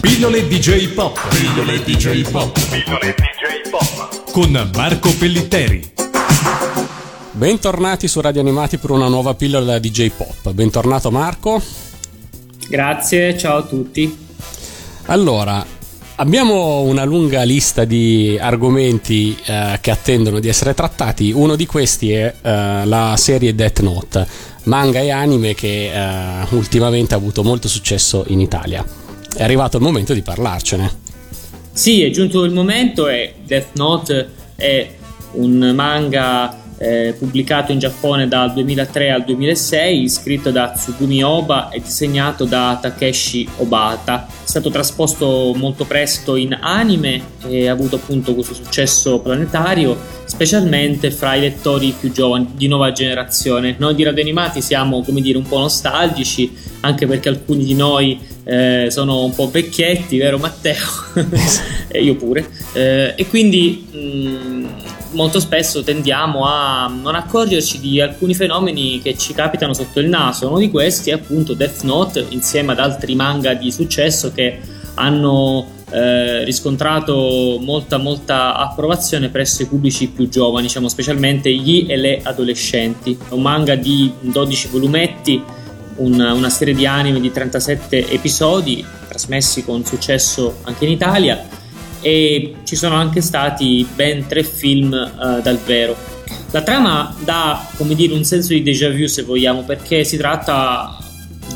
Pillole DJ Pop. Pillole DJ Pop. Pillole DJ Pop. Con Marco Pellitteri. Bentornati su Radio Animati per una nuova pillola DJ Pop. Bentornato Marco. Grazie, ciao a tutti. Allora, abbiamo una lunga lista di argomenti eh, che attendono di essere trattati. Uno di questi è eh, la serie Death Note, manga e anime che eh, ultimamente ha avuto molto successo in Italia. È arrivato il momento di parlarcene. Sì, è giunto il momento e Death Note è un manga eh, pubblicato in Giappone dal 2003 al 2006, scritto da Tsugumi Oba e disegnato da Takeshi Obata. È stato trasposto molto presto in anime e ha avuto appunto questo successo planetario, specialmente fra i lettori più giovani di nuova generazione. Noi di Radio Animati siamo, come dire, un po' nostalgici, anche perché alcuni di noi eh, sono un po' vecchietti, vero Matteo? e io pure. Eh, e quindi mh, mm, molto spesso tendiamo a non accorgerci di alcuni fenomeni che ci capitano sotto il naso. Uno di questi è appunto Death Note, insieme ad altri manga di successo che hanno eh, riscontrato molta molta approvazione presso i pubblici più giovani, diciamo specialmente gli e le adolescenti. È un manga di 12 volumetti, una, una serie di anime di 37 episodi trasmessi con successo anche in Italia e ci sono anche stati ben tre film uh, dal vero. La trama dà, come dire, un senso di déjà vu se vogliamo, perché si tratta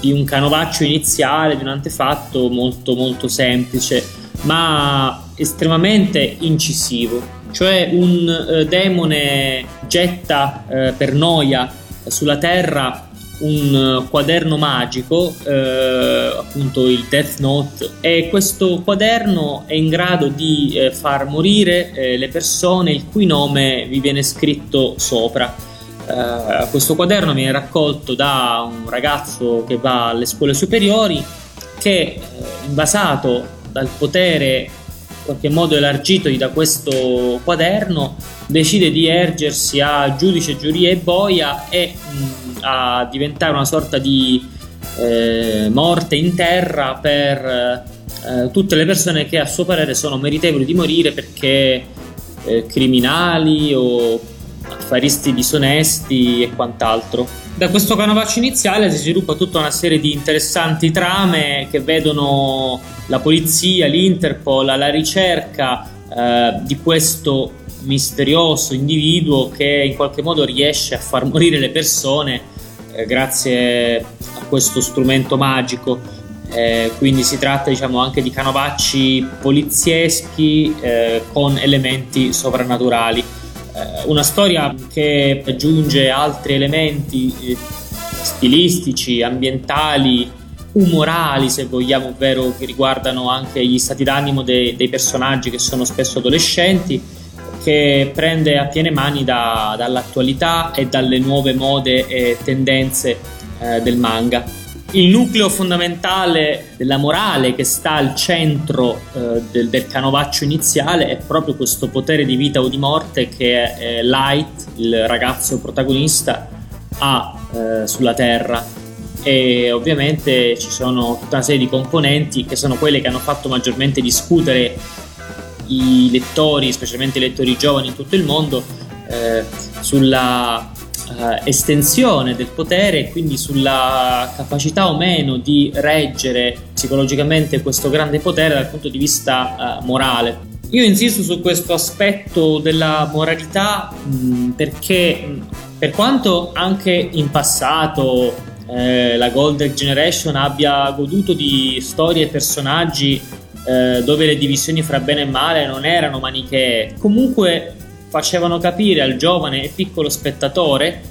di un canovaccio iniziale, di un antefatto molto molto semplice, ma estremamente incisivo. Cioè un uh, demone getta uh, per noia sulla terra un quaderno magico, eh, appunto il Death Note, e questo quaderno è in grado di eh, far morire eh, le persone il cui nome vi viene scritto sopra. Eh, questo quaderno viene raccolto da un ragazzo che va alle scuole superiori che, eh, invasato dal potere in qualche modo elargitogli da questo quaderno, decide di ergersi a giudice, giuria e boia e mh, a diventare una sorta di eh, morte in terra per eh, tutte le persone che a suo parere sono meritevoli di morire perché eh, criminali o affaristi disonesti e quant'altro. Da questo canovaccio iniziale si sviluppa tutta una serie di interessanti trame che vedono la polizia, l'Interpol alla ricerca eh, di questo misterioso individuo che in qualche modo riesce a far morire le persone eh, grazie a questo strumento magico. Eh, quindi si tratta diciamo anche di canovacci polizieschi eh, con elementi sovrannaturali. Eh, una storia che aggiunge altri elementi eh, stilistici, ambientali, umorali se vogliamo, ovvero che riguardano anche gli stati d'animo dei, dei personaggi che sono spesso adolescenti che prende a piene mani da, dall'attualità e dalle nuove mode e tendenze eh, del manga. Il nucleo fondamentale della morale che sta al centro eh, del, del, canovaccio iniziale è proprio questo potere di vita o di morte che eh, Light, il ragazzo protagonista, ha eh, sulla Terra e ovviamente ci sono tutta una serie di componenti che sono quelle che hanno fatto maggiormente discutere i lettori, specialmente i lettori giovani in tutto il mondo, eh, sulla eh, estensione del potere e quindi sulla capacità o meno di reggere psicologicamente questo grande potere dal punto di vista eh, morale. Io insisto su questo aspetto della moralità mh, perché mh, per quanto anche in passato eh, la Golden Generation abbia goduto di storie e personaggi eh, dove le divisioni fra bene e male non erano manichee, comunque facevano capire al giovane e piccolo spettatore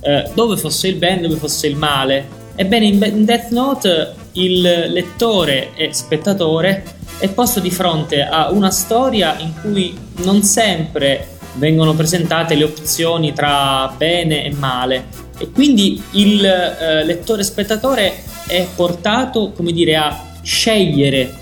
eh, dove fosse il bene e dove fosse il male. Ebbene, in, Death Note il lettore e spettatore è posto di fronte a una storia in cui non sempre vengono presentate le opzioni tra bene e male e quindi il eh, lettore spettatore è portato, come dire, a scegliere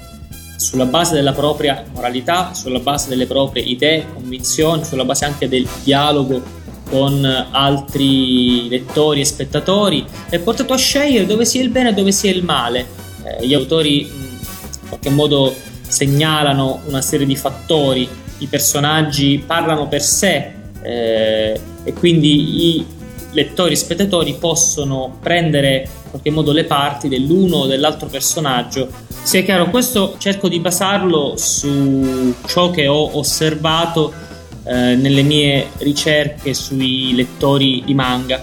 sulla base della propria moralità, sulla base delle proprie idee, convinzioni, sulla base anche del dialogo con altri lettori e spettatori, è portato a scegliere dove sia il bene e dove sia il male. Eh, gli autori mh, qualche modo segnalano una serie di fattori, i personaggi parlano per sé eh, e quindi i lettori spettatori possono prendere in qualche modo le parti dell'uno o dell'altro personaggio. Sia chiaro, questo cerco di basarlo su ciò che ho osservato eh, nelle mie ricerche sui lettori di manga.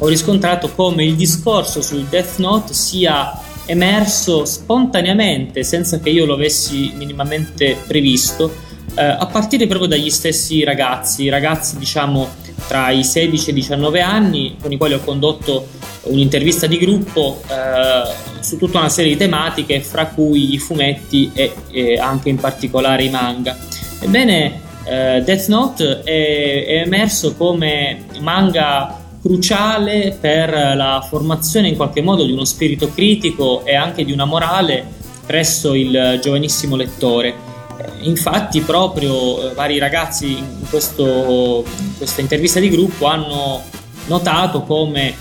Ho riscontrato come il discorso sul Death Note sia emerso spontaneamente, senza che io lo avessi minimamente previsto, eh, a partire proprio dagli stessi ragazzi, ragazzi diciamo tra i 16 e i 19 anni, con i quali ho condotto un'intervista di gruppo eh, su tutta una serie di tematiche, fra cui i fumetti e, e anche in particolare i manga. Ebbene, eh, Death Note è, è emerso come manga cruciale per la formazione in qualche modo di uno spirito critico e anche di una morale presso il giovanissimo lettore. Eh, infatti, proprio eh, vari ragazzi in, questo, in questa intervista di gruppo hanno notato come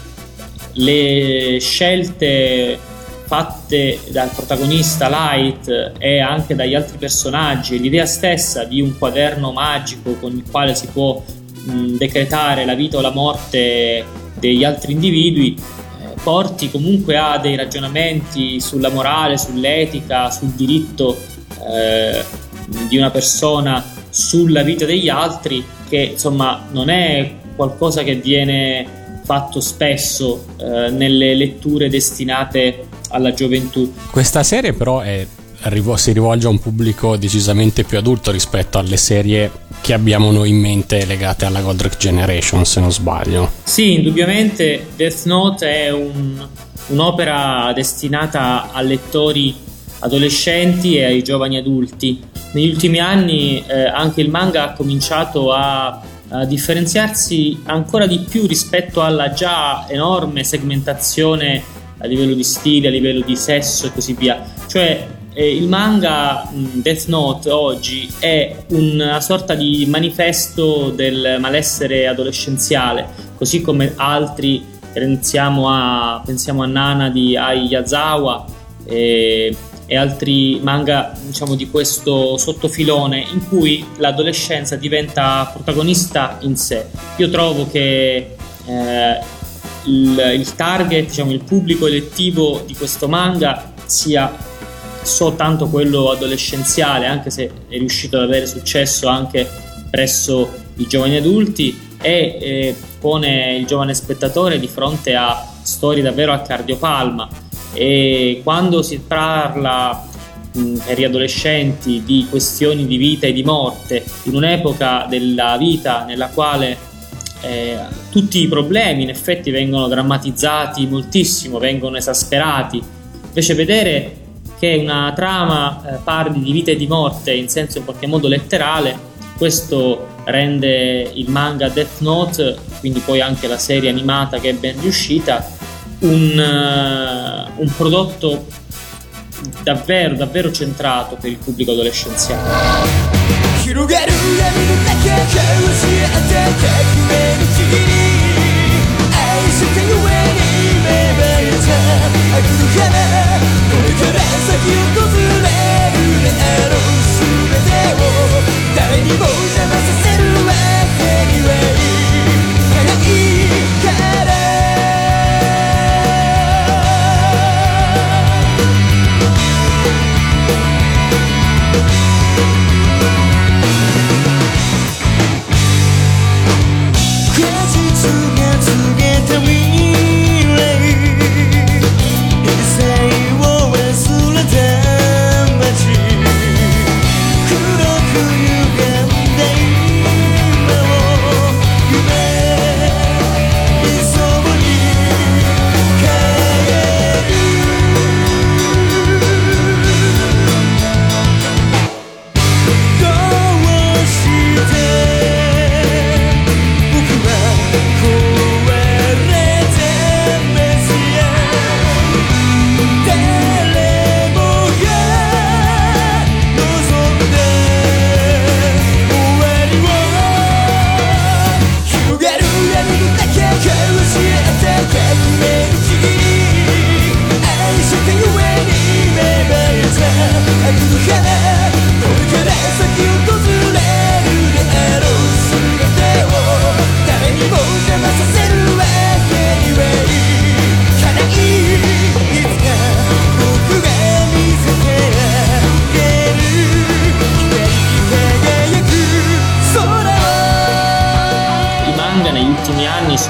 le scelte fatte dal protagonista Light e anche dagli altri personaggi, l'idea stessa di un quaderno magico con il quale si può mh, decretare la vita o la morte degli altri individui eh, porti comunque a dei ragionamenti sulla morale, sull'etica, sul diritto eh, di una persona sulla vita degli altri che insomma non è qualcosa che viene fatto spesso eh, nelle letture destinate alla gioventù. Questa serie però è, si rivolge a un pubblico decisamente più adulto rispetto alle serie che abbiamo noi in mente legate alla Godric Generation, se non sbaglio. Sì, indubbiamente Death Note è un, un'opera destinata a lettori adolescenti e ai giovani adulti. Negli ultimi anni eh, anche il manga ha cominciato a, a, differenziarsi ancora di più rispetto alla già enorme segmentazione a livello di stile, a livello di sesso e così via. Cioè eh, il manga Death Note oggi è una sorta di manifesto del malessere adolescenziale, così come altri pensiamo a, pensiamo a Nana di Ai Yazawa e, e altri manga diciamo, di questo sottofilone in cui l'adolescenza diventa protagonista in sé. Io trovo che eh, il, il target, diciamo, il pubblico elettivo di questo manga sia soltanto quello adolescenziale, anche se è riuscito ad avere successo anche presso i giovani adulti e eh, pone il giovane spettatore di fronte a storie davvero a cardiopalma e quando si parla per gli adolescenti di questioni di vita e di morte in un'epoca della vita nella quale eh, tutti i problemi in effetti vengono drammatizzati moltissimo, vengono esasperati invece vedere che una trama eh, parli di vita e di morte in senso in qualche modo letterale, questo rende il manga Death Note, quindi poi anche la serie animata che è ben riuscita, un, uh, un prodotto davvero, davvero centrato per il pubblico adolescenziale. 広が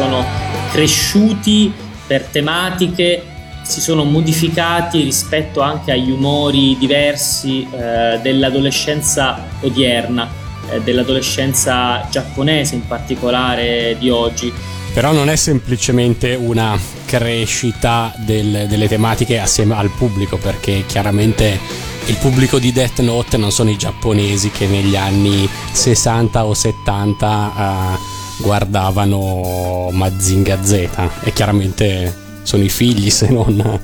sono cresciuti per tematiche, si sono modificati rispetto anche agli umori diversi eh, dell'adolescenza odierna, eh, dell'adolescenza giapponese in particolare di oggi. Però non è semplicemente una crescita del, delle tematiche assieme al pubblico, perché chiaramente il pubblico di Death Note non sono i giapponesi che negli anni 60 o 70 uh, guardavano Mazinga Z e chiaramente sono i figli se non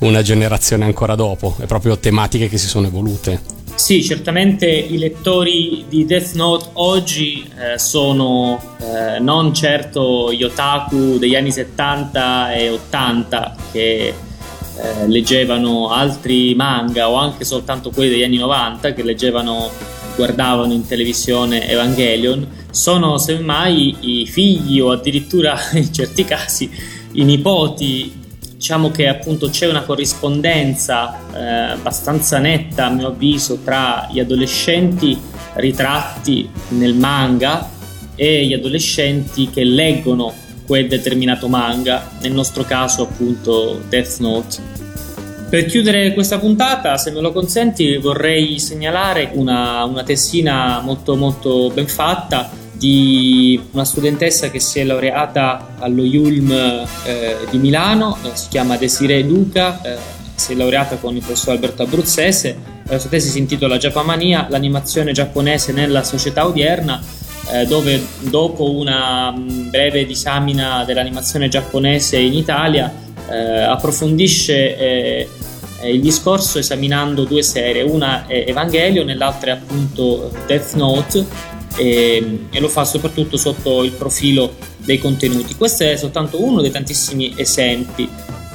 una generazione ancora dopo, è proprio tematiche che si sono evolute. Sì, certamente i lettori di Death Note oggi eh, sono eh, non certo gli otaku degli anni 70 e 80 che eh, leggevano altri manga o anche soltanto quelli degli anni 90 che leggevano, guardavano in televisione Evangelion, sono semmai i figli o addirittura in certi casi i nipoti. Diciamo che appunto c'è una corrispondenza eh, abbastanza netta, a mio avviso, tra gli adolescenti ritratti nel manga e gli adolescenti che leggono quel determinato manga, nel nostro caso appunto Death Note. Per chiudere questa puntata, se me lo consenti, vorrei segnalare una, una tessina molto molto ben fatta di una studentessa che si è laureata allo Yulm eh, di Milano, eh, si chiama Desiree Duca, eh, si è laureata con il professor Alberto Abruzzese, la sua tesi si intitola Giapamania, l'animazione giapponese nella società odierna eh, dove dopo una mm, breve disamina dell'animazione giapponese in Italia eh, approfondisce il discorso esaminando due serie, una è Evangelion e l'altra è appunto Death Note e, e, lo fa soprattutto sotto il profilo dei contenuti. Questo è soltanto uno dei tantissimi esempi.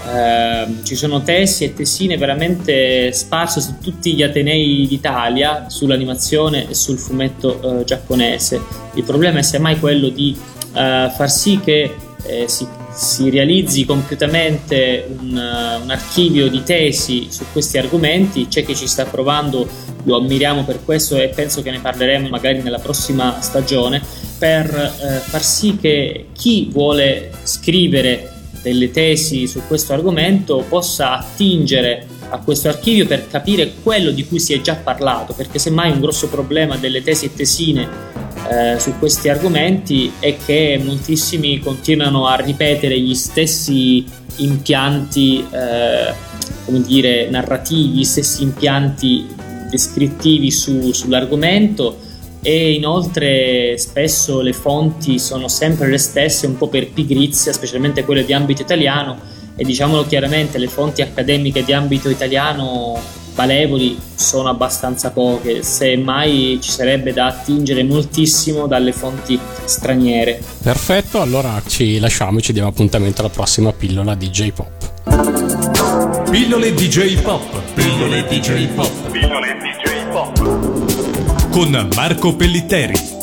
Eh, ci sono tesi e tesine veramente sparse su tutti gli atenei d'Italia sull'animazione e sul fumetto eh, giapponese. Il problema è semmai quello di eh, far sì che eh, si, si, realizzi completamente un, un, archivio di tesi su questi argomenti. C'è chi ci sta provando, lo ammiriamo per questo e penso che ne parleremo magari nella prossima stagione, per eh, far sì che chi vuole scrivere delle tesi su questo argomento possa attingere a questo archivio per capire quello di cui si è già parlato, perché semmai un grosso problema delle tesi e tesine eh, su questi argomenti è che moltissimi continuano a ripetere gli stessi impianti, eh, come dire, narrativi, gli stessi impianti descrittivi su, sull'argomento e inoltre spesso le fonti sono sempre le stesse, un po' per pigrizia, specialmente quelle di ambito italiano e diciamolo chiaramente, le fonti accademiche di ambito italiano valevoli sono abbastanza poche, semmai ci sarebbe da attingere moltissimo dalle fonti straniere. Perfetto, allora ci lasciamo e ci diamo appuntamento alla prossima pillola DJ Pop. Pillole DJ Pop. Pillole DJ Pop. Pillole DJ Pop con Marco Pellitteri.